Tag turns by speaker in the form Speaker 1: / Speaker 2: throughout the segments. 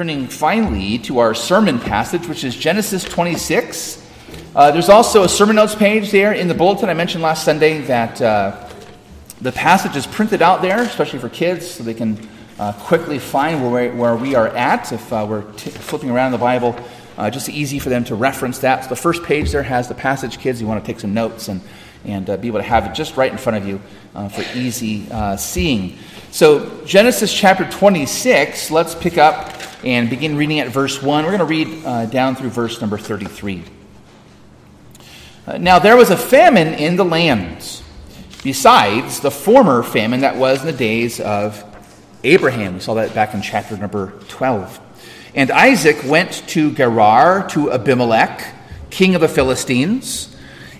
Speaker 1: turning finally to our sermon passage, which is Genesis 26. Uh, there's also a sermon notes page there in the bulletin. I mentioned last Sunday that uh, the passage is printed out there, especially for kids, so they can uh, quickly find where we, where we are at if uh, we're t- flipping around the Bible. Uh, just easy for them to reference that. So the first page there has the passage, kids. You want to take some notes and, and uh, be able to have it just right in front of you for easy seeing. So, Genesis chapter 26, let's pick up and begin reading at verse 1. We're going to read uh, down through verse number 33. Uh, now, there was a famine in the land, besides the former famine that was in the days of Abraham. We saw that back in chapter number 12. And Isaac went to Gerar to Abimelech, king of the Philistines.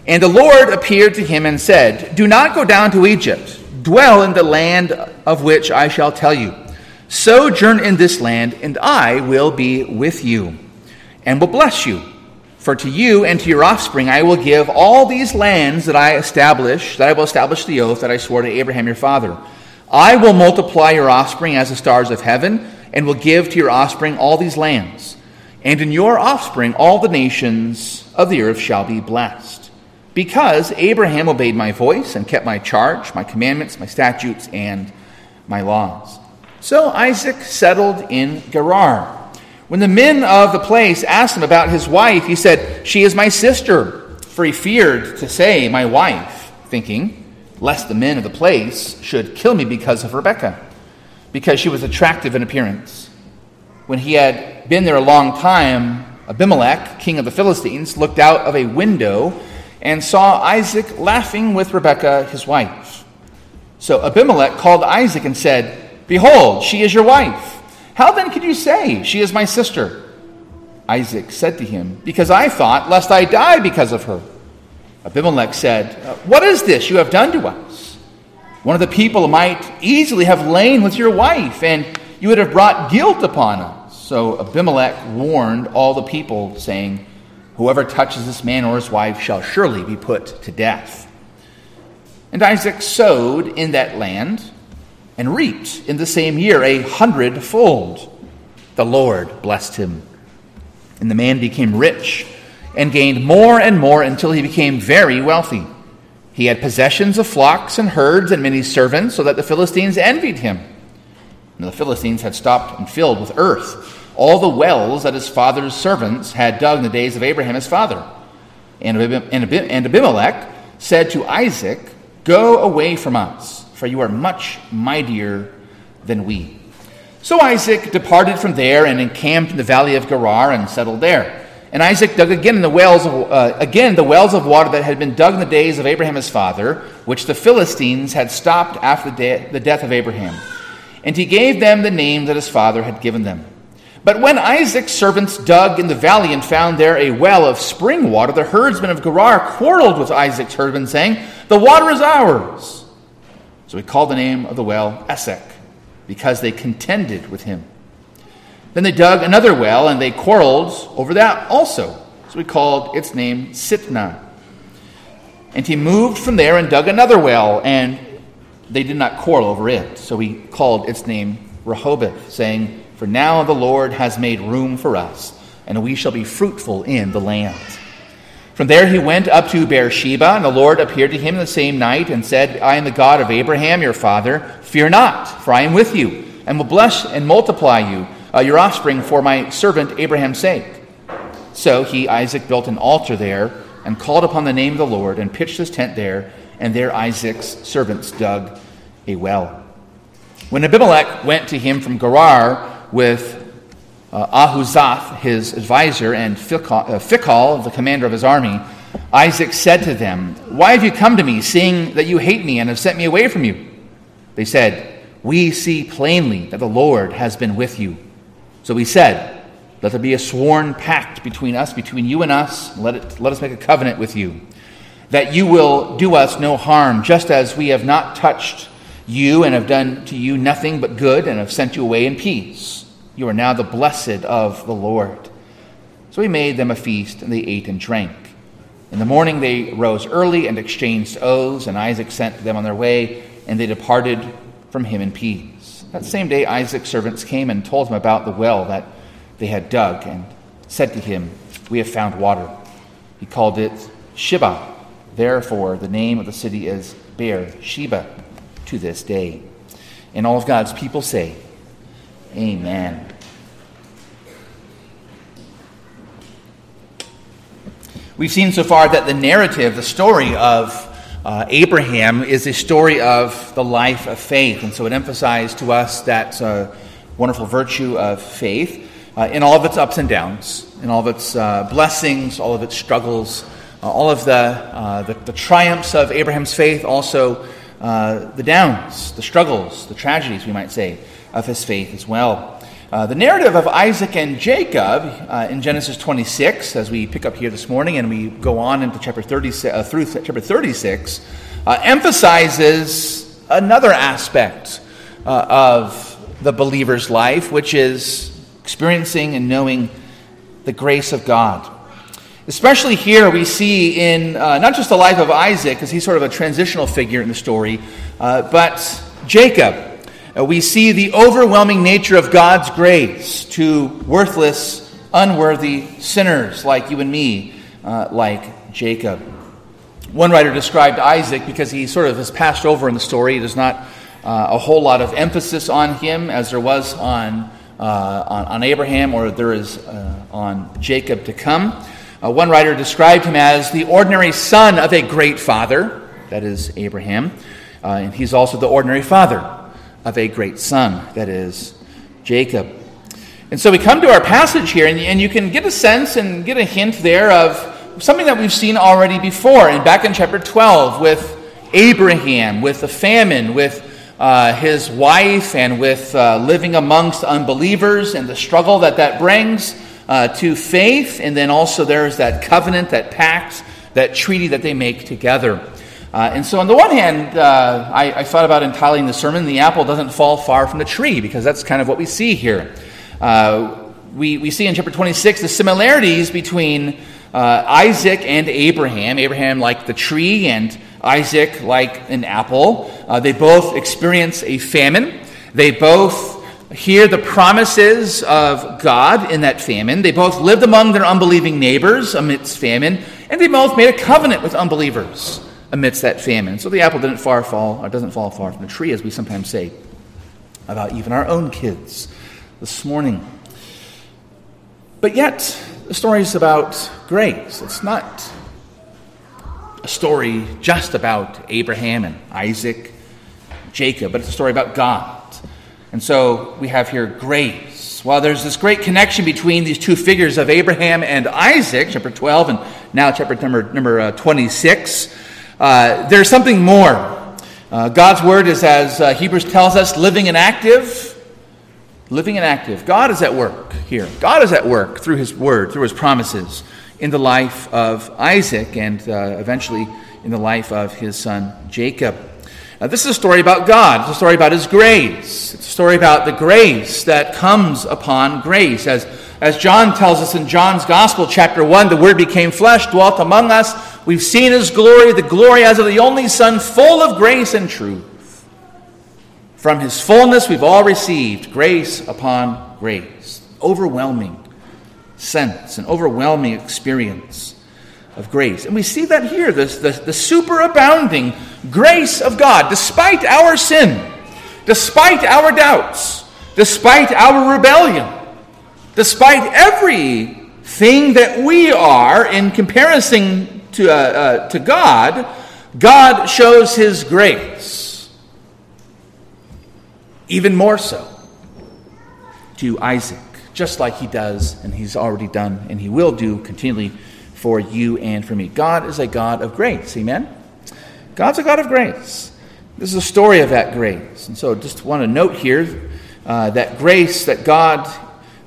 Speaker 1: And the Lord appeared to him and said, Do not go down to Egypt Dwell in the land of which I shall tell you. Sojourn in this land, and I will be with you, and will bless you. For to you and to your offspring I will give all these lands that I establish, that I will establish the oath that I swore to Abraham your father. I will multiply your offspring as the stars of heaven, and will give to your offspring all these lands. And in your offspring all the nations of the earth shall be blessed. Because Abraham obeyed my voice and kept my charge, my commandments, my statutes, and my laws. So Isaac settled in Gerar. When the men of the place asked him about his wife, he said, She is my sister. For he feared to say, My wife, thinking, lest the men of the place should kill me because of Rebekah, because she was attractive in appearance. When he had been there a long time, Abimelech, king of the Philistines, looked out of a window and saw Isaac laughing with Rebekah, his wife. So Abimelech called Isaac and said, Behold, she is your wife. How then could you say, She is my sister? Isaac said to him, Because I thought, lest I die because of her. Abimelech said, What is this you have done to us? One of the people might easily have lain with your wife, and you would have brought guilt upon us. So Abimelech warned all the people, saying, Whoever touches this man or his wife shall surely be put to death. And Isaac sowed in that land and reaped in the same year a hundredfold. The Lord blessed him. And the man became rich and gained more and more until he became very wealthy. He had possessions of flocks and herds and many servants, so that the Philistines envied him. And the Philistines had stopped and filled with earth all the wells that his father's servants had dug in the days of Abraham his father. And Abimelech said to Isaac, Go away from us, for you are much mightier than we. So Isaac departed from there and encamped in the valley of Gerar and settled there. And Isaac dug again in the wells of, uh, again the wells of water that had been dug in the days of Abraham his father, which the Philistines had stopped after the, de- the death of Abraham. And he gave them the name that his father had given them. But when Isaac's servants dug in the valley and found there a well of spring water, the herdsmen of Gerar quarreled with Isaac's herdsmen, saying, The water is ours. So he called the name of the well Esek, because they contended with him. Then they dug another well, and they quarreled over that also. So he called its name Sitnah. And he moved from there and dug another well, and they did not quarrel over it. So he called its name Rehoboth, saying, for now the Lord has made room for us, and we shall be fruitful in the land. From there he went up to Beersheba, and the Lord appeared to him the same night and said, I am the God of Abraham your father. Fear not, for I am with you, and will bless and multiply you, uh, your offspring, for my servant Abraham's sake. So he, Isaac, built an altar there, and called upon the name of the Lord, and pitched his tent there, and there Isaac's servants dug a well. When Abimelech went to him from Gerar, with uh, Ahuzath, his advisor, and Phicol, uh, the commander of his army, Isaac said to them, Why have you come to me, seeing that you hate me and have sent me away from you? They said, We see plainly that the Lord has been with you. So he said, Let there be a sworn pact between us, between you and us. Let, it, let us make a covenant with you, that you will do us no harm, just as we have not touched you and have done to you nothing but good and have sent you away in peace. You are now the blessed of the Lord. So he made them a feast, and they ate and drank. In the morning they rose early and exchanged oaths, and Isaac sent them on their way, and they departed from him in peace. That same day Isaac's servants came and told him about the well that they had dug and said to him, We have found water. He called it Sheba. Therefore, the name of the city is Beer Sheba to this day. And all of God's people say, Amen. We've seen so far that the narrative, the story of uh, Abraham, is a story of the life of faith. And so it emphasized to us that uh, wonderful virtue of faith uh, in all of its ups and downs, in all of its uh, blessings, all of its struggles, uh, all of the, uh, the, the, triumphs of Abraham's faith, also the downs, the struggles, the tragedies, we might say, of his faith as well. Uh, the narrative of Isaac and Jacob uh, in Genesis 26, as we pick up here this morning and we go on into chapter 36, uh, through chapter 36, uh, emphasizes another aspect uh, of the believer's life, which is experiencing and knowing the grace of God. Especially here, we see in not just the life of Isaac, because he's sort of a transitional figure in the story, but Jacob uh, we see the overwhelming nature of God's grace to worthless, unworthy sinners like you and me, uh, like Jacob. One writer described Isaac because he sort of has passed over in the story. There's not uh, a whole lot of emphasis on him as there was on, uh, on, on, Abraham or there is uh, on Jacob to come. Uh, one writer described him as the ordinary son of a great father, that is Abraham, and he's also the ordinary father of a great son, that is, Jacob. And so we come to our passage here, and, and you can get a sense and get a hint there of something that we've seen already before. And back in chapter 12, with Abraham, with the famine, with uh, his wife, and with uh, living amongst unbelievers and the struggle that that brings uh, to faith. And then also there's that covenant, that pact, that treaty that they make together. Uh, and so, on the one hand, uh, I, I, thought about entitling the sermon, The Apple Doesn't Fall Far from the Tree, because that's kind of what we see here. Uh, we, we see in chapter 26 the similarities between uh, Isaac and Abraham. Abraham, like the tree, and Isaac, like an apple. Uh, they both experience a famine. They both hear the promises of God in that famine. They both lived among their unbelieving neighbors amidst famine, and they both made a covenant with unbelievers amidst that famine. So the apple didn't far fall, or doesn't fall far from the tree, as we sometimes say about even our own kids this morning. But yet, the story is about grace. It's not a story just about Abraham and Isaac, Jacob, but it's a story about God. And so we have here grace. While there's this great connection between these two figures of Abraham and Isaac, chapter 12 and now chapter number, number uh, 26, uh, there's something more. Uh, God's word is, as uh, Hebrews tells us, living and active. Living and active. God is at work here. God is at work through his word, through his promises, in the life of Isaac and uh, eventually in the life of his son Jacob. Now, this is a story about God. It's a story about his grace. It's a story about the grace that comes upon grace. As, as John tells us in John's Gospel, chapter 1, the Word became flesh, dwelt among us. We've seen his glory, the glory as of the only Son, full of grace and truth. From his fullness, we've all received grace upon grace. Overwhelming sense, an overwhelming experience of grace. And we see that here the, the, the superabounding grace of God, despite our sin, despite our doubts, despite our rebellion, despite everything that we are in comparison to, uh, uh, to God, God shows his grace. Even more so to Isaac, just like he does, and he's already done, and he will do continually for you and for me. God is a God of grace. Amen? God's a God of grace. This is a story of that grace. And so just want to note here uh, that grace that God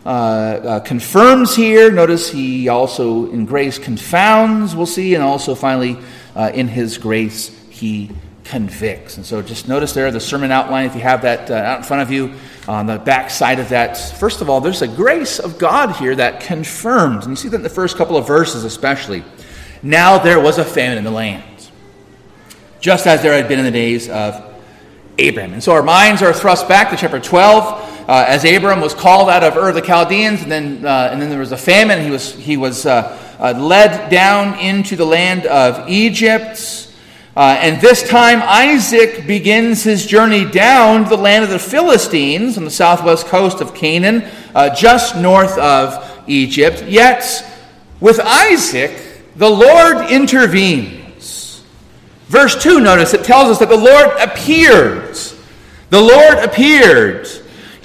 Speaker 1: uh, uh, confirms here. Notice he also in grace confounds, we'll see, and also finally uh, in his grace he convicts. And so just notice there the sermon outline, if you have that uh, out in front of you, on the back side of that. First of all, there's a grace of God here that confirms, and you see that in the first couple of verses especially. Now there was a famine in the land, just as there had been in the days of Abraham. And so our minds are thrust back to chapter 12 uh, as Abram was called out of Ur of the Chaldeans, and then, uh, and then there was a famine, he was, he was uh, uh, led down into the land of Egypt. Uh, and this time, Isaac begins his journey down the land of the Philistines on the southwest coast of Canaan, just north of Egypt. Yet, with Isaac, the Lord intervenes. Verse 2, notice it tells us that the Lord appeared. The Lord appeared.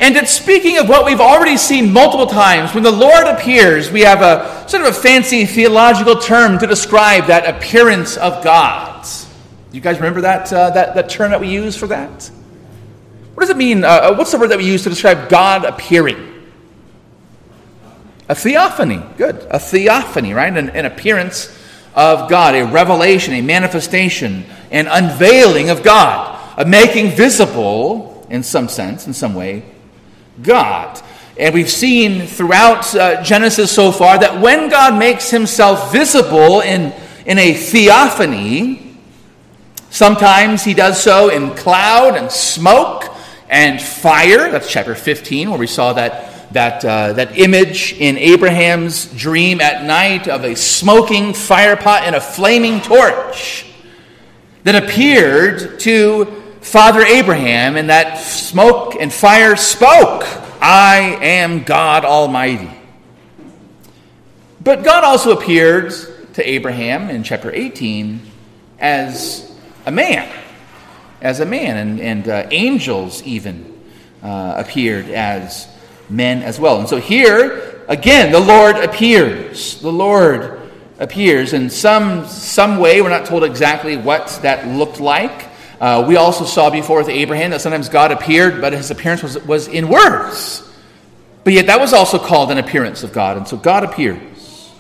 Speaker 1: And it's speaking of what we've already seen multiple times. When the Lord appears, we have a sort of a fancy theological term to describe that appearance of God. You guys remember that, uh, that, that term that we use for that? What does it mean? Uh, uh what's the word that we use to describe God appearing? A theophany. Good. A theophany, right? An, an appearance of God, a revelation, a manifestation, an unveiling of God, a making visible, in some sense, in some way, God. And we've seen throughout uh, Genesis so far that when God makes himself visible in, in a theophany, sometimes he does so in cloud and smoke and fire. That's chapter 15, where we saw that that, uh, that image in Abraham's dream at night of a smoking fire pot and a flaming torch that appeared to Father Abraham, and that smoke and fire spoke, I am God Almighty. But God also appeared to Abraham in chapter 18 as a man, as a man, and, and uh, angels even uh, appeared as men as well. And so here, again, the Lord appears. The Lord appears in some, some way. We're not told exactly what that looked like. Uh, we also saw before with Abraham that sometimes God appeared, but his appearance was, was in words. But yet that was also called an appearance of God. And so God appears.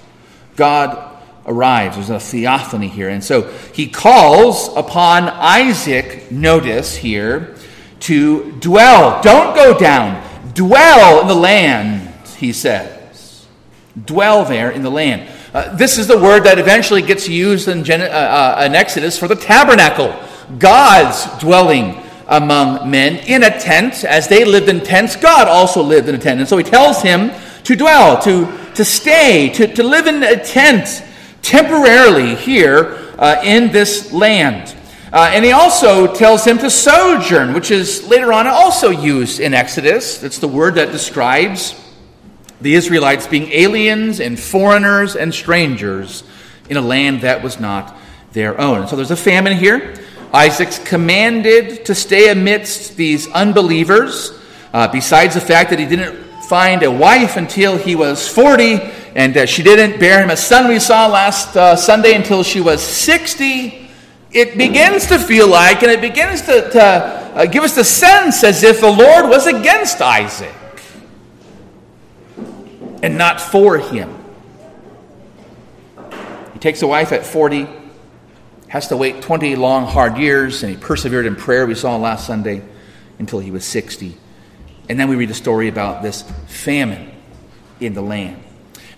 Speaker 1: God arrives. There's a theophany here. And so he calls upon Isaac, notice here, to dwell. Don't go down. Dwell in the land, he says. Dwell there in the land. Uh, this is the word that eventually gets used in, Gen- uh, uh, in Exodus for the tabernacle, God's dwelling among men in a tent. As they lived in tents, God also lived in a tent. And so he tells him to dwell, to, to stay, to, to live in a tent temporarily here uh, in this land. Uh, and he also tells him to sojourn, which is later on also used in Exodus. It's the word that describes the Israelites being aliens and foreigners and strangers in a land that was not their own. So there's a famine here. Isaac's commanded to stay amidst these unbelievers, uh, besides the fact that he didn't find a wife until he was 40, and uh, she didn't bear him a son, we saw last uh, Sunday, until she was 60 it begins to feel like, and it begins to, to uh, give us the sense as if the Lord was against Isaac and not for him. He takes a wife at 40, has to wait 20 long, hard years, and he persevered in prayer, we saw last Sunday, until he was 60. And then we read a story about this famine in the land.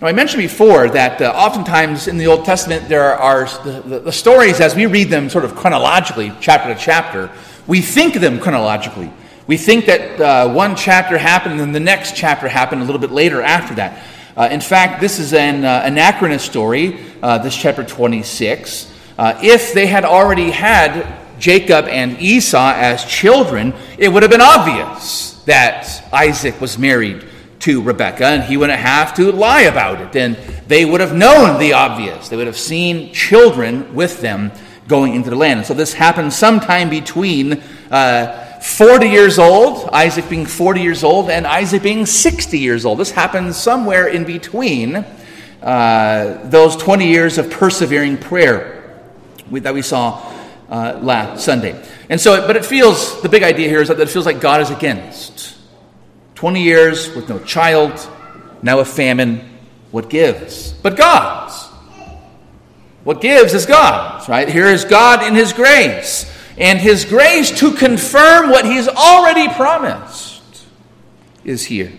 Speaker 1: Now, I mentioned before that uh, oftentimes in the Old Testament there are the, the, the, stories as we read them sort of chronologically, chapter to chapter. We think them chronologically. We think that uh, one chapter happened and then the next chapter happened a little bit later after that. Uh, in fact, this is an uh, anachronist story, uh, this chapter 26. Uh, if they had already had Jacob and Esau as children, it would have been obvious that Isaac was married to Rebekah, and he wouldn't have to lie about it. And they would have known the obvious. They would have seen children with them going into the land. And so this happened sometime between uh, 40 years old, Isaac being 40 years old, and Isaac being 60 years old. This happened somewhere in between uh, those 20 years of persevering prayer that we saw uh, last Sunday. And so, but it feels, the big idea here is that it feels like God is against 20 years with no child, now a famine. What gives? But God's. What gives is God's, right? Here is God in His grace. And His grace to confirm what He's already promised is here.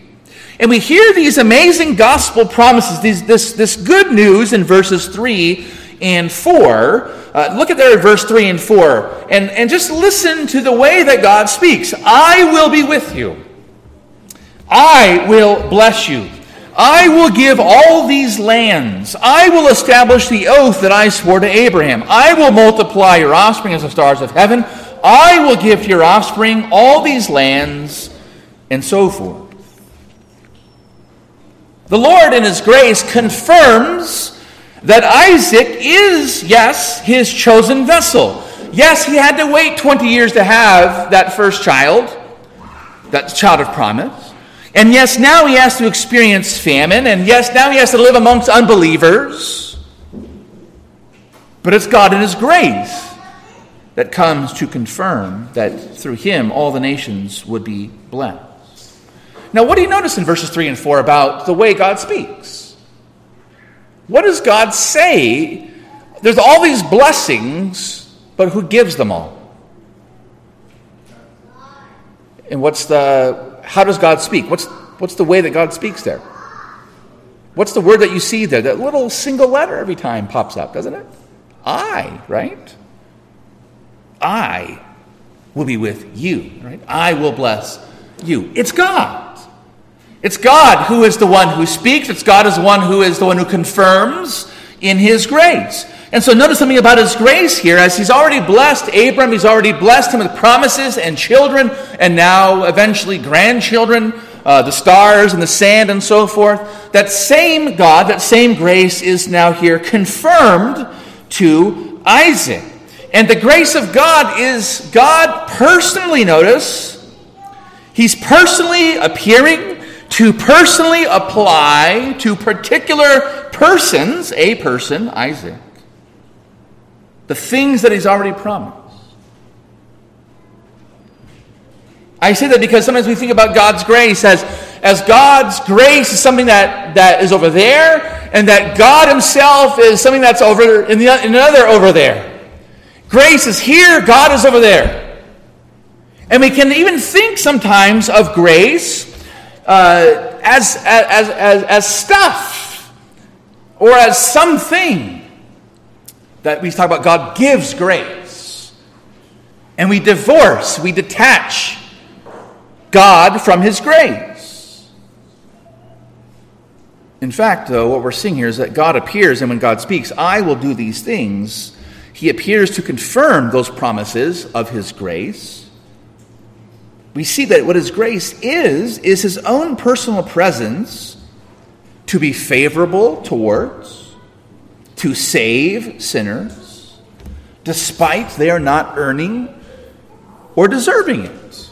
Speaker 1: And we hear these amazing gospel promises, these, this, this good news in verses 3 and 4. Uh, look at there in verse 3 and 4, and, and just listen to the way that God speaks. I will be with you. I will bless you. I will give all these lands. I will establish the oath that I swore to Abraham. I will multiply your offspring as the stars of heaven. I will give to your offspring all these lands, and so forth. The Lord, in His grace, confirms that Isaac is, yes, His chosen vessel. Yes, he had to wait 20 years to have that first child, that child of promise. And yes, now he has to experience famine. And yes, now he has to live amongst unbelievers. But it's God in his grace that comes to confirm that through him all the nations would be blessed. Now, what do you notice in verses 3 and 4 about the way God speaks? What does God say? There's all these blessings, but who gives them all? And what's the how does God speak? What's what's the way that God speaks there? What's the word that you see there? That little single letter every time pops up, doesn't it? I, right? I will be with you, right? I will bless you. It's God. It's God who is the one who speaks. It's God is the one who is the one who confirms in his grace. And so notice something about his grace here as he's already blessed Abram, he's already blessed him with promises and children, and now eventually grandchildren, uh, the stars and the sand and so forth. That same God, that same grace is now here confirmed to Isaac. And the grace of God is God personally, notice, He's personally appearing to personally apply to particular persons, a person, Isaac, the things that He's already promised. I say that because sometimes we think about God's grace as, as God's grace is something that, that is over there, and that God Himself is something that's over in, the, in another over there. Grace is here, God is over there. And we can even think sometimes of grace uh, as, as, as, as stuff or as something that we talk about God gives grace. And we divorce, we detach God from His grace. In fact, though, what we're seeing here is that God appears, and when God speaks, I will do these things he appears to confirm those promises of his grace. We see that what his grace is, is his own personal presence to be favorable towards, to save sinners, despite they are not earning or deserving it.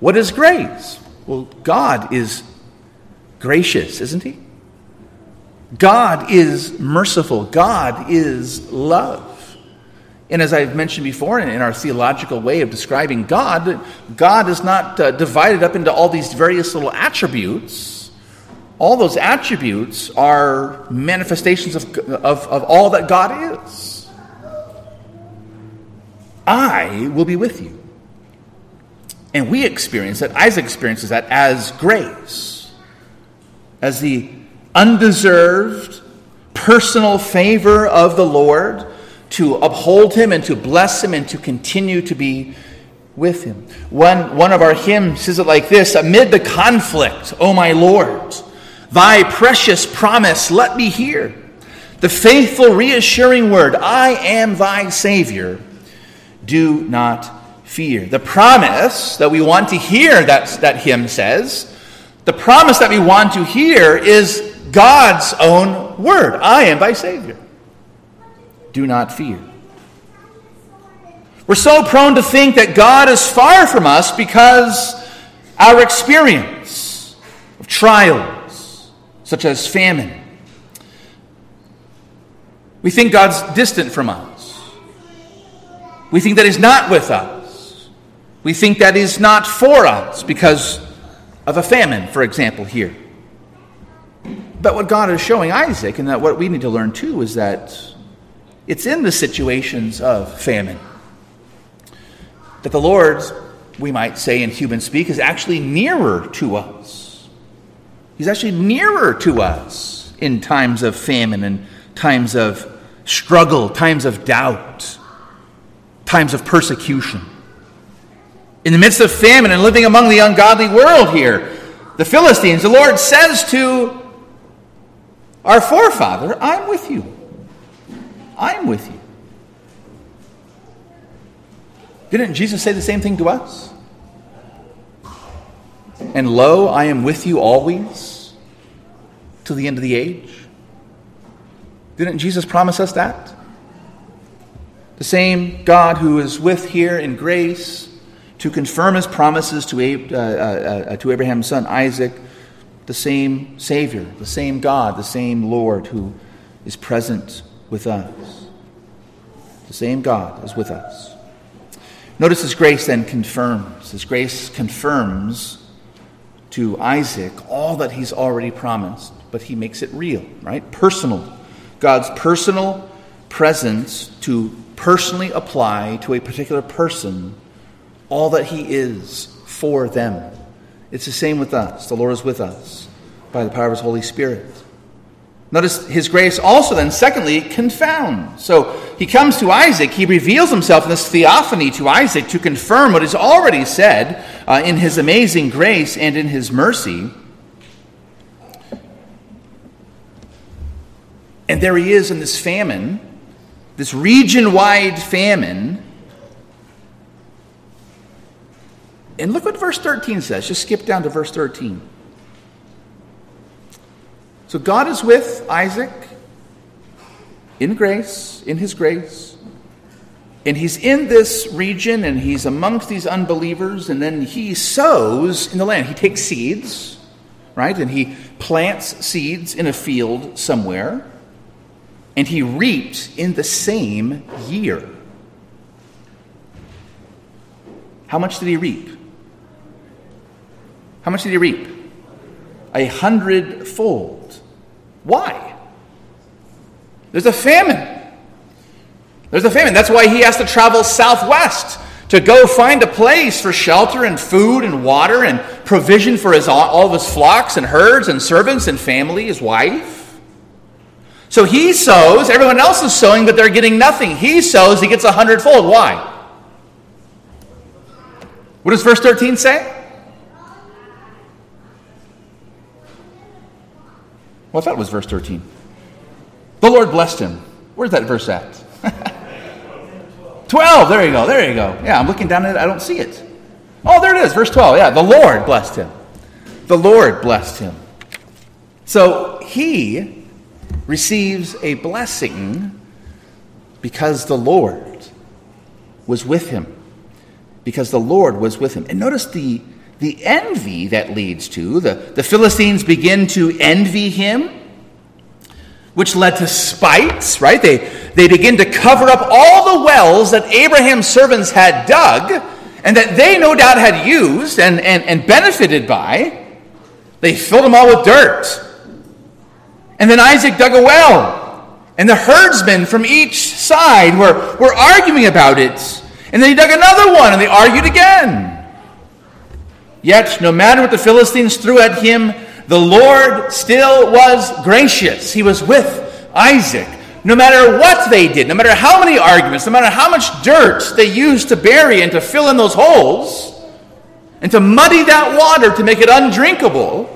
Speaker 1: What is grace? Well, God is gracious, isn't he? God is merciful. God is love. And as I've mentioned before, in our theological way of describing God, God is not uh, divided up into all these various little attributes. All those attributes are manifestations of, of, of all that God is. I will be with you. And we experience that, Isaac experiences that as grace, as the undeserved personal favor of the Lord to uphold him and to bless him and to continue to be with him. One, one of our hymns says it like this Amid the conflict, O my Lord, thy precious promise let me hear. The faithful, reassuring word, I am thy Savior. Do not fear. The promise that we want to hear, that, that hymn says, the promise that we want to hear is God's own word I am thy Savior do not fear. We're so prone to think that God is far from us because our experience of trials, such as famine, we think God's distant from us. We think that He's not with us. We think that He's not for us because of a famine, for example, here. But what God is showing Isaac, and that what we need to learn too, is that it's in the situations of famine that the Lord, we might say in human speak, is actually nearer to us. He's actually nearer to us in times of famine and times of struggle, times of doubt, times of persecution. In the midst of famine and living among the ungodly world here, the Philistines, the Lord says to our forefather, I'm with you. I'm with you. Didn't Jesus say the same thing to us? And lo, I am with you always to the end of the age. Didn't Jesus promise us that? The same God who is with here in grace to confirm his promises to, uh, uh, uh, to Abraham's son Isaac, the same Savior, the same God, the same Lord who is present with us. The same God is with us. Notice his grace then confirms. His grace confirms to Isaac all that he's already promised, but he makes it real, right? Personal. God's personal presence to personally apply to a particular person all that he is for them. It's the same with us. The Lord is with us by the power of his Holy Spirit. Notice his grace also then, secondly, confounds. So he comes to Isaac, he reveals himself in this theophany to Isaac to confirm what is already said uh, in his amazing grace and in his mercy. And there he is in this famine, this region wide famine. And look what verse 13 says. Just skip down to verse 13. So God is with Isaac in grace, in his grace. And he's in this region and he's amongst these unbelievers, and then he sows in the land. He takes seeds, right? And he plants seeds in a field somewhere, and he reaps in the same year. How much did he reap? How much did he reap? A hundredfold. Why? There's a famine. There's a famine. That's why he has to travel southwest to go find a place for shelter and food and water and provision for his, all of his flocks and herds and servants and family, his wife. So he sows, everyone else is sowing, but they're getting nothing. He sows, he gets a hundredfold. Why? What does verse 13 say? Well, I thought it was verse 13. The Lord blessed him. Where's that verse at? 12. There you go. There you go. Yeah, I'm looking down at it. I don't see it. Oh, there it is. Verse 12. Yeah, the Lord blessed him. The Lord blessed him. So he receives a blessing because the Lord was with him. Because the Lord was with him. And notice the the envy that leads to. The, the Philistines begin to envy him, which led to spites, right? They, they begin to cover up all the wells that Abraham's servants had dug and that they no doubt had used and, and, and benefited by. They filled them all with dirt. And then Isaac dug a well. And the herdsmen from each side were, were arguing about it. And then he dug another one and they argued again. Yet, no matter what the Philistines threw at him, the Lord still was gracious. He was with Isaac. No matter what they did, no matter how many arguments, no matter how much dirt they used to bury and to fill in those holes, and to muddy that water to make it undrinkable,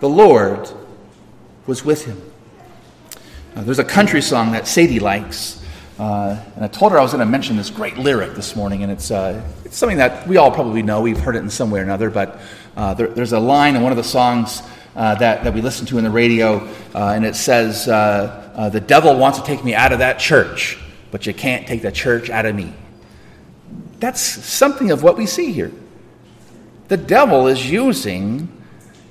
Speaker 1: the Lord was with him. Uh, there's a country song that Sadie likes. Uh, and I told her I was going to mention this great lyric this morning, and it's, uh, it's something that we all probably know. We've heard it in some way or another, but uh, there, there's a line in one of the songs uh, that, that we listen to in the radio, uh, and it says, uh, The devil wants to take me out of that church, but you can't take the church out of me. That's something of what we see here. The devil is using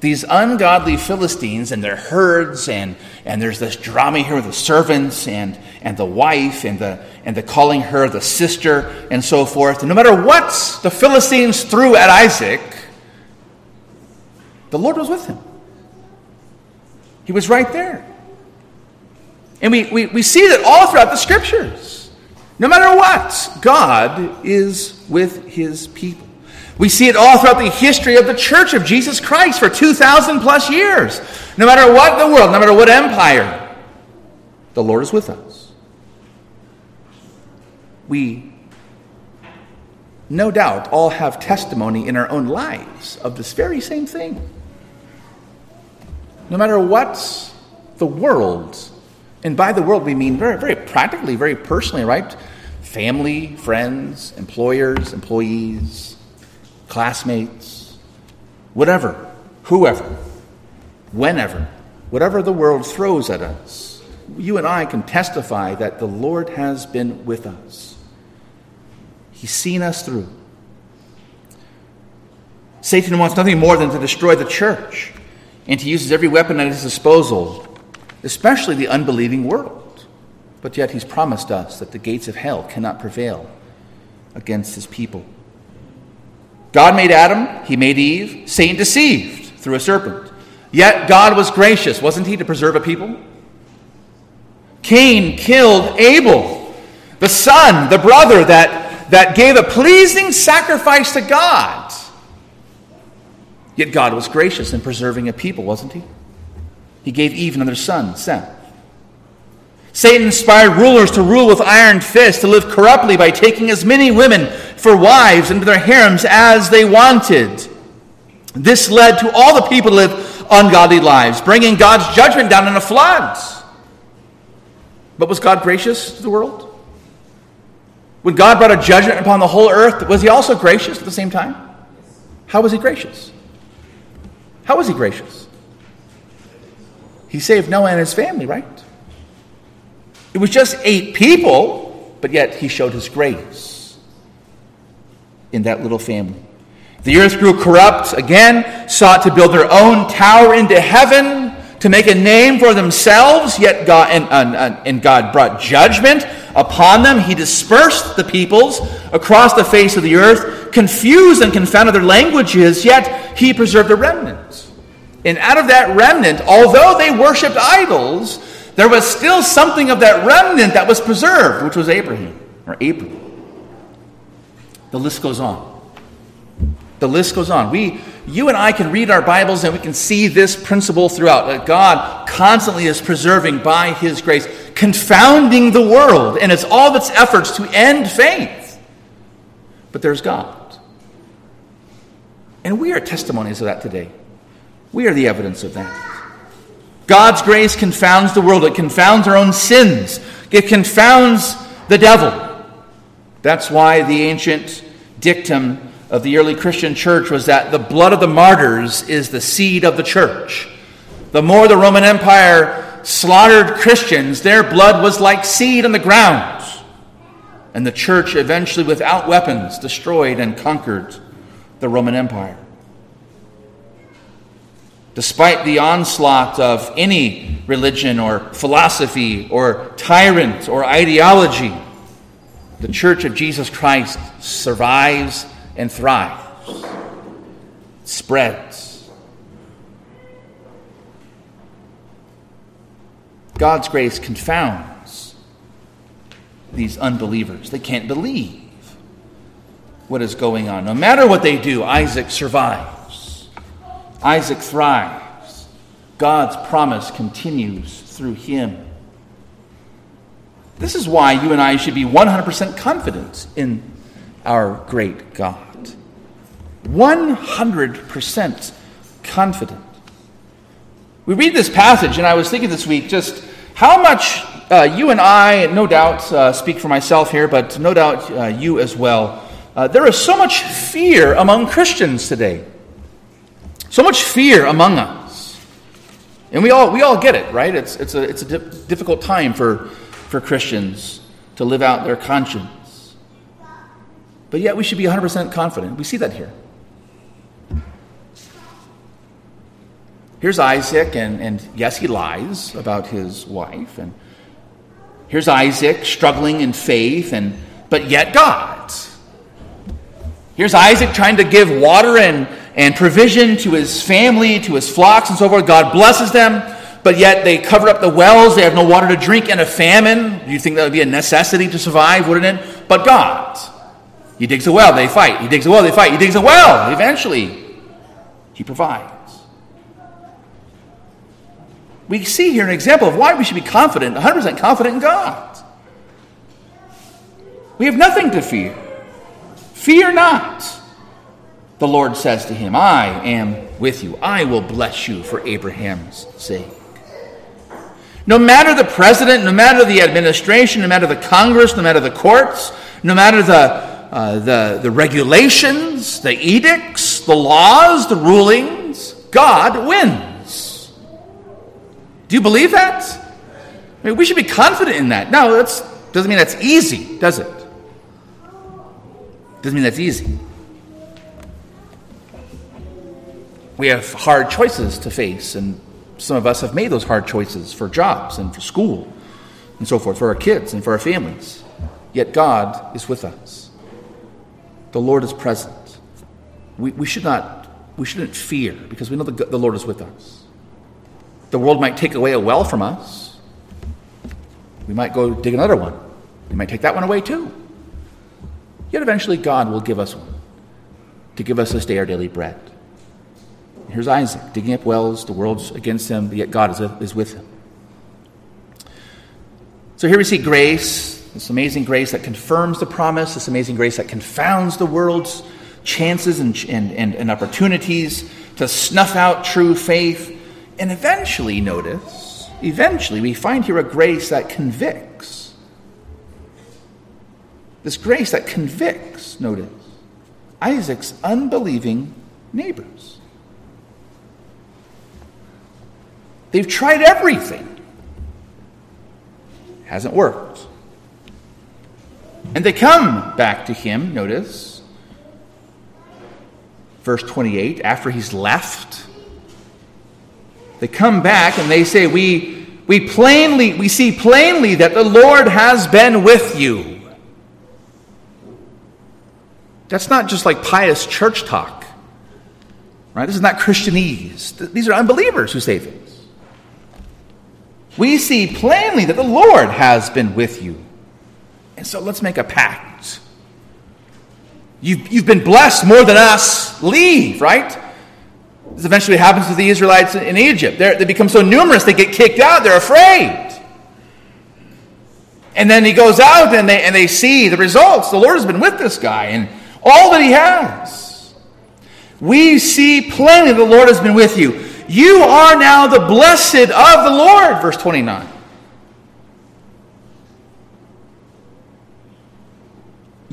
Speaker 1: these ungodly Philistines and their herds, and, and there's this drama here with the servants and, and the wife and the, and the calling her the sister and so forth. And no matter what the Philistines threw at Isaac, the Lord was with him. He was right there. And we, we, we see that all throughout the scriptures. No matter what, God is with his people. We see it all throughout the history of the church of Jesus Christ for 2,000 plus years. No matter what the world, no matter what empire, the Lord is with us. We no doubt, all have testimony in our own lives of this very same thing. No matter what the world, and by the world we mean very, very practically, very personally, right? Family, friends, employers, employees, classmates, whatever, whoever, whenever, whatever the world throws at us, you and I can testify that the Lord has been with us. He's seen us through. Satan wants nothing more than to destroy the church, and he uses every weapon at his disposal, especially the unbelieving world. But yet he's promised us that the gates of hell cannot prevail against his people. God made Adam, he made Eve, Satan deceived through a serpent. Yet God was gracious, wasn't he, to preserve a people? Cain killed Abel, the son, the brother that that gave a pleasing sacrifice to God. Yet God was gracious in preserving a people, wasn't he? He gave Eve another son, Seth. Satan inspired rulers to rule with iron fists, to live corruptly by taking as many women for wives into their harems as they wanted. This led to all the people to live ungodly lives, bringing God's judgment down in a flood. But was God gracious to the world? When God brought a judgment upon the whole earth, was he also gracious at the same time? How was he gracious? How was he gracious? He saved Noah and his family, right? It was just eight people, but yet he showed his grace in that little family. The earth grew corrupt again, sought to build their own tower into heaven to make a name for themselves, yet God, and, and, and God brought judgment upon them. He dispersed the peoples across the face of the earth, confused and confounded their languages, yet he preserved a remnant. And out of that remnant, although they worshipped idols, there was still something of that remnant that was preserved, which was Abraham or Abram. The list goes on. The list goes on. We, you and I can read our Bibles and we can see this principle throughout that God constantly is preserving by His grace, confounding the world and its all of its efforts to end faith. But there's God. And we are testimonies of that today. We are the evidence of that. God's grace confounds the world, it confounds our own sins, it confounds the devil. That's why the ancient dictum of the early Christian church was that the blood of the martyrs is the seed of the church. The more the Roman Empire slaughtered Christians, their blood was like seed in the ground. And the church eventually, without weapons, destroyed and conquered the Roman Empire. Despite the onslaught of any religion or philosophy or tyrant or ideology, the Church of Jesus Christ survives and thrives, spreads. God's grace confounds these unbelievers. They can't believe what is going on. No matter what they do, Isaac survives. Isaac thrives. God's promise continues through him. This is why you and I should be 100% confident in our great God. 100% confident. We read this passage, and I was thinking this week just how much uh, you and I, no doubt, uh, speak for myself here, but no doubt uh, you as well. Uh, there is so much fear among Christians today. So much fear among us. And we all, we all get it, right? It's, it's a, it's a di- difficult time for, for Christians to live out their conscience. But yet we should be 100% confident. We see that here. Here's Isaac, and, and yes, he lies about his wife. And here's Isaac struggling in faith, and but yet God. Here's Isaac trying to give water and, and provision to his family, to his flocks, and so forth. God blesses them, but yet they cover up the wells. They have no water to drink in a famine. You think that would be a necessity to survive, wouldn't it? But God. He digs a well, they fight. He digs a well, they fight. He digs a well. Eventually, he provides. We see here an example of why we should be confident, 100% confident in God. We have nothing to fear. Fear not. The Lord says to him, I am with you. I will bless you for Abraham's sake. No matter the president, no matter the administration, no matter the Congress, no matter the courts, no matter the, uh, the, the regulations, the edicts, the laws, the rulings, God wins. Do you believe that? I mean, we should be confident in that. No, that doesn't mean that's easy, does it? Doesn't mean that's easy. We have hard choices to face, and some of us have made those hard choices for jobs and for school and so forth, for our kids and for our families. Yet God is with us. The Lord is present. We, we, should not, we shouldn't fear because we know the, the Lord is with us. The world might take away a well from us. We might go dig another one. We might take that one away too. Yet eventually God will give us one to give us this day our daily bread. Here's Isaac digging up wells, the world's against him, yet God is, is with him. So here we see grace, this amazing grace that confirms the promise, this amazing grace that confounds the world's chances and, and, and, and opportunities to snuff out true faith. And eventually, notice, eventually, we find here a grace that convicts. This grace that convicts, notice, Isaac's unbelieving neighbors. They've tried everything. it Hasn't worked. And they come back to him, notice, verse 28, after he's left. They come back and they say, We, we plainly, we see plainly that the Lord has been with you. That's not just like pious church talk. Right? This is not Christianese. These are unbelievers who say this we see plainly that the Lord has been with you. And so let's make a pact. You've, you've been blessed more than us. Leave, right? This eventually happens to the Israelites in Egypt. They're, they become so numerous, they get kicked out, they're afraid. And then he goes out and they, and they see the results. The Lord has been with this guy and all that he has. We see plainly the Lord has been with you. You are now the blessed of the Lord, verse 29.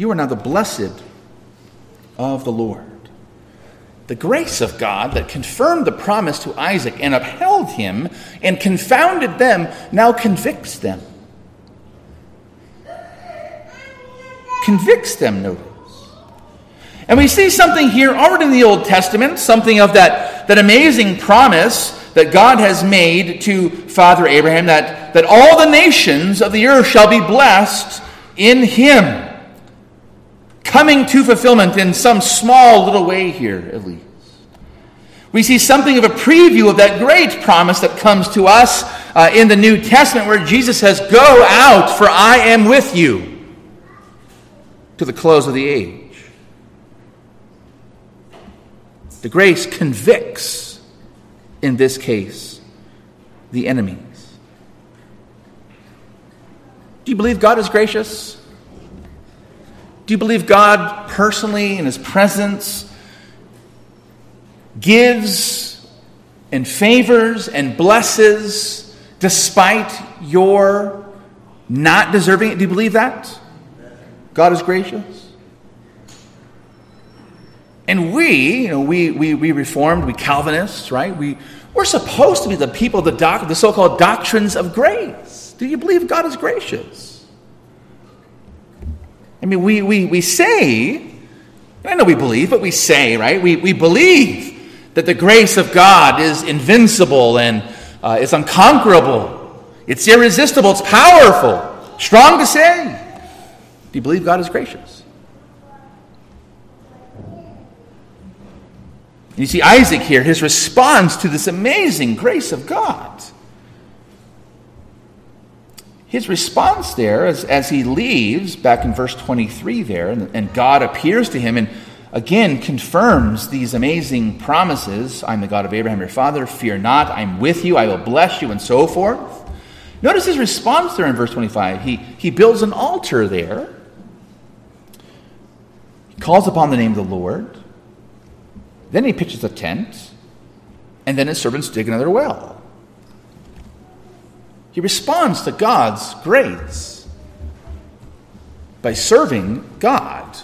Speaker 1: You are now the blessed of the Lord. The grace of God that confirmed the promise to Isaac and upheld him and confounded them now convicts them. Convicts them, notice. And we see something here already in the Old Testament, something of that that amazing promise that God has made to Father Abraham that, that all the nations of the earth shall be blessed in him. Coming to fulfillment in some small little way here, at least. We see something of a preview of that great promise that comes to us uh, in the New Testament where Jesus says, Go out, for I am with you to the close of the age. The grace convicts, in this case, the enemies. Do you believe God is gracious? Do you believe God personally, in His presence, gives and favors and blesses despite your not deserving it? Do you believe that? God is gracious? And we, you know, we, we, we Reformed, we Calvinists, right? We, we're supposed to be the people of the, doc, the so called doctrines of grace. Do you believe God is gracious? I mean, we, we, we say, I know we believe, but we say, right? We, we believe that the grace of God is invincible and uh, it's unconquerable, it's irresistible, it's powerful, strong to say. Do you believe God is gracious? You see, Isaac here, his response to this amazing grace of God. His response there, as, as he leaves, back in verse 23 there, and, and God appears to him and again confirms these amazing promises I'm the God of Abraham, your father, fear not, I'm with you, I will bless you, and so forth. Notice his response there in verse 25. He, he builds an altar there he calls upon the name of the Lord. Then he pitches a tent, and then his servants dig another well. He responds to God's grace by serving God,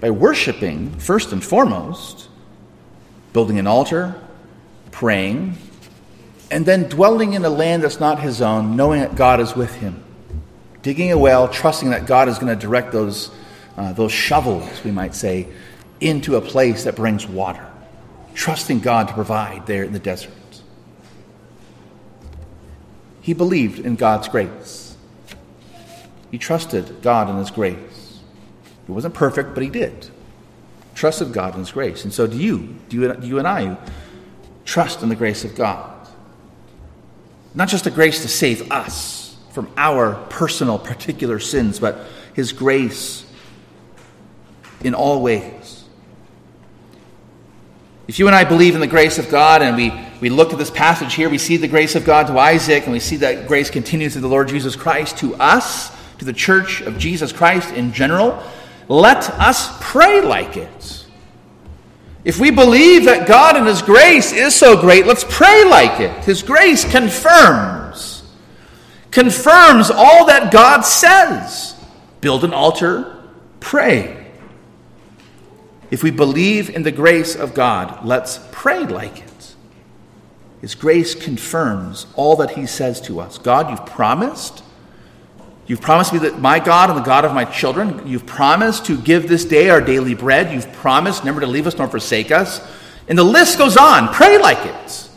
Speaker 1: by worshiping first and foremost, building an altar, praying, and then dwelling in a land that's not his own, knowing that God is with him, digging a well, trusting that God is going to direct those, uh, those shovels, we might say, into a place that brings water, trusting God to provide there in the desert. He believed in God's grace. He trusted God and His grace. He wasn't perfect, but he did. Trusted God and His grace. And so do you, do you, do you and I, trust in the grace of God. Not just the grace to save us from our personal, particular sins, but His grace in all ways. If you and I believe in the grace of God and we, we look at this passage here, we see the grace of God to Isaac, and we see that grace continues to the Lord Jesus Christ to us, to the church of Jesus Christ in general, let us pray like it. If we believe that God and His grace is so great, let's pray like it. His grace confirms, confirms all that God says. Build an altar, pray. If we believe in the grace of God, let's pray like it. His grace confirms all that He says to us. God, you've promised. You've promised me that my God and the God of my children, you've promised to give this day our daily bread. You've promised never to leave us nor forsake us. And the list goes on. Pray like it.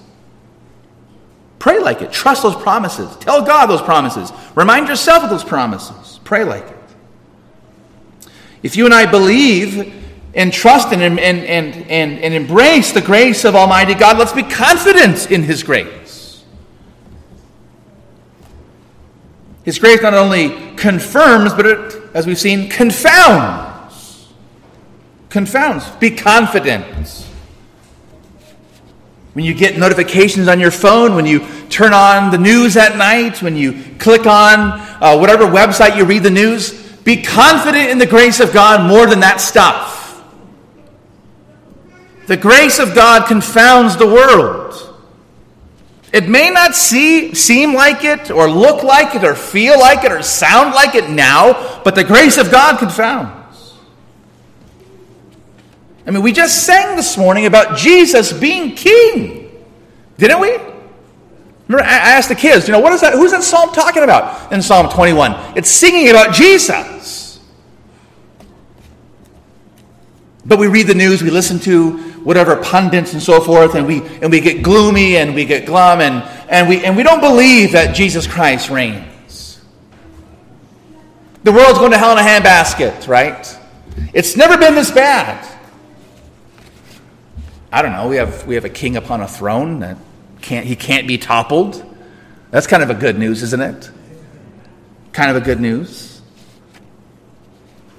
Speaker 1: Pray like it. Trust those promises. Tell God those promises. Remind yourself of those promises. Pray like it. If you and I believe and trust and, and, and, and, and embrace the grace of Almighty God, let's be confident in His grace. His grace not only confirms, but it, as we've seen, confounds. Confounds. Be confident. When you get notifications on your phone, when you turn on the news at night, when you click on uh, whatever website you read the news, be confident in the grace of God more than that stuff. The grace of God confounds the world. It may not see, seem like it, or look like it, or feel like it, or sound like it now, but the grace of God confounds. I mean, we just sang this morning about Jesus being king, didn't we? Remember, I asked the kids, you know, what is that? Who's that psalm talking about in Psalm 21? It's singing about Jesus. But we read the news, we listen to whatever pundits and so forth, and we, and we get gloomy and we get glum, and, and, we, and we don't believe that Jesus Christ reigns. The world's going to hell in a handbasket, right? It's never been this bad. I don't know. We have, we have a king upon a throne that can't, he can't be toppled. That's kind of a good news, isn't it? Kind of a good news.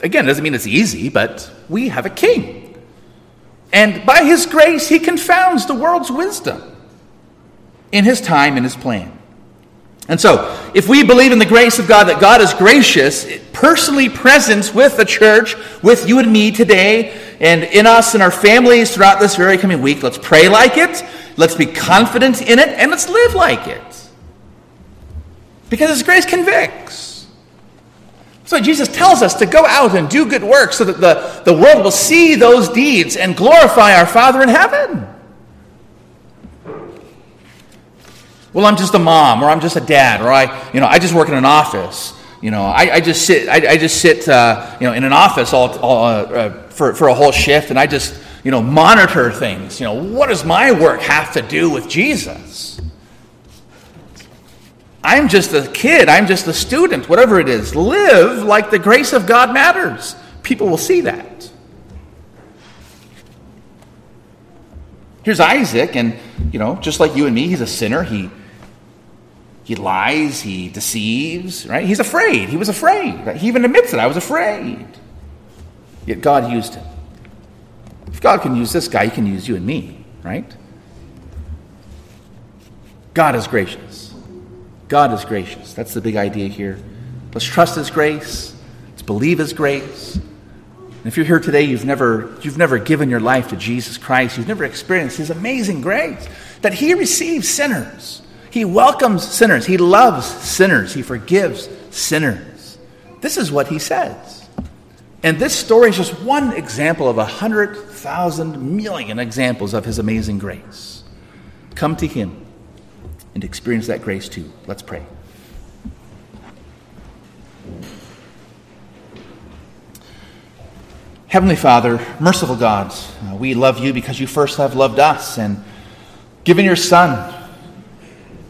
Speaker 1: Again, doesn't mean it's easy, but we have a king. And by his grace, he confounds the world's wisdom in his time and his plan. And so, if we believe in the grace of God, that God is gracious, personally present with the church, with you and me today, and in us and our families throughout this very coming week, let's pray like it, let's be confident in it, and let's live like it. Because His grace convicts. So Jesus tells us to go out and do good work so that the, the world will see those deeds and glorify our Father in heaven. Well, I'm just a mom, or I'm just a dad, or I, you know, I just work in an office. You know, I, I just sit, I, I just sit, uh, you know, in an office all, all uh, uh, for, for a whole shift, and I just, you know, monitor things. You know, what does my work have to do with Jesus? I'm just a kid, I'm just a student, whatever it is. Live like the grace of God matters. People will see that. Here's Isaac, and you know, just like you and me, he's a sinner. He he lies, he deceives, right? He's afraid. He was afraid. Right? He even admits it. I was afraid. Yet God used him. If God can use this guy, he can use you and me, right? God is gracious. God is gracious. That's the big idea here. Let's trust His grace. Let's believe His grace. And if you're here today, you've never, you've never given your life to Jesus Christ, you've never experienced His amazing grace, that He receives sinners. He welcomes sinners. He loves sinners. He forgives sinners. This is what He says. And this story is just one example of a hundred thousand million examples of His amazing grace. Come to Him and experience that grace too. Let's pray. Heavenly Father, merciful God, uh, we love you because you first have loved us and given your Son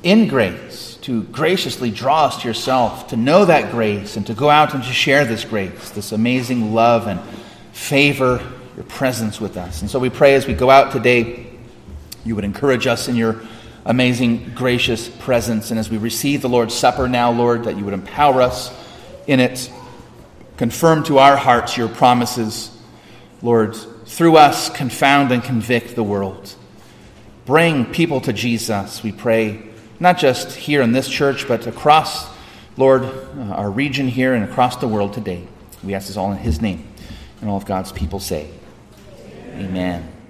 Speaker 1: in grace to graciously draw us to yourself, to know that grace and to go out and to share this grace, this amazing love and favor, your presence with us. And so we pray as we go out today, you would encourage us in your amazing, gracious presence. And as we receive the Lord's Supper now, Lord, that you would empower us in it, confirm to our hearts your promises Lord, through us, confound and convict the world. Bring people to Jesus, we pray, not just here in this church, but across, Lord, uh, our region here and across the world today. We ask this all in His name. And all of God's people say, Amen. Amen.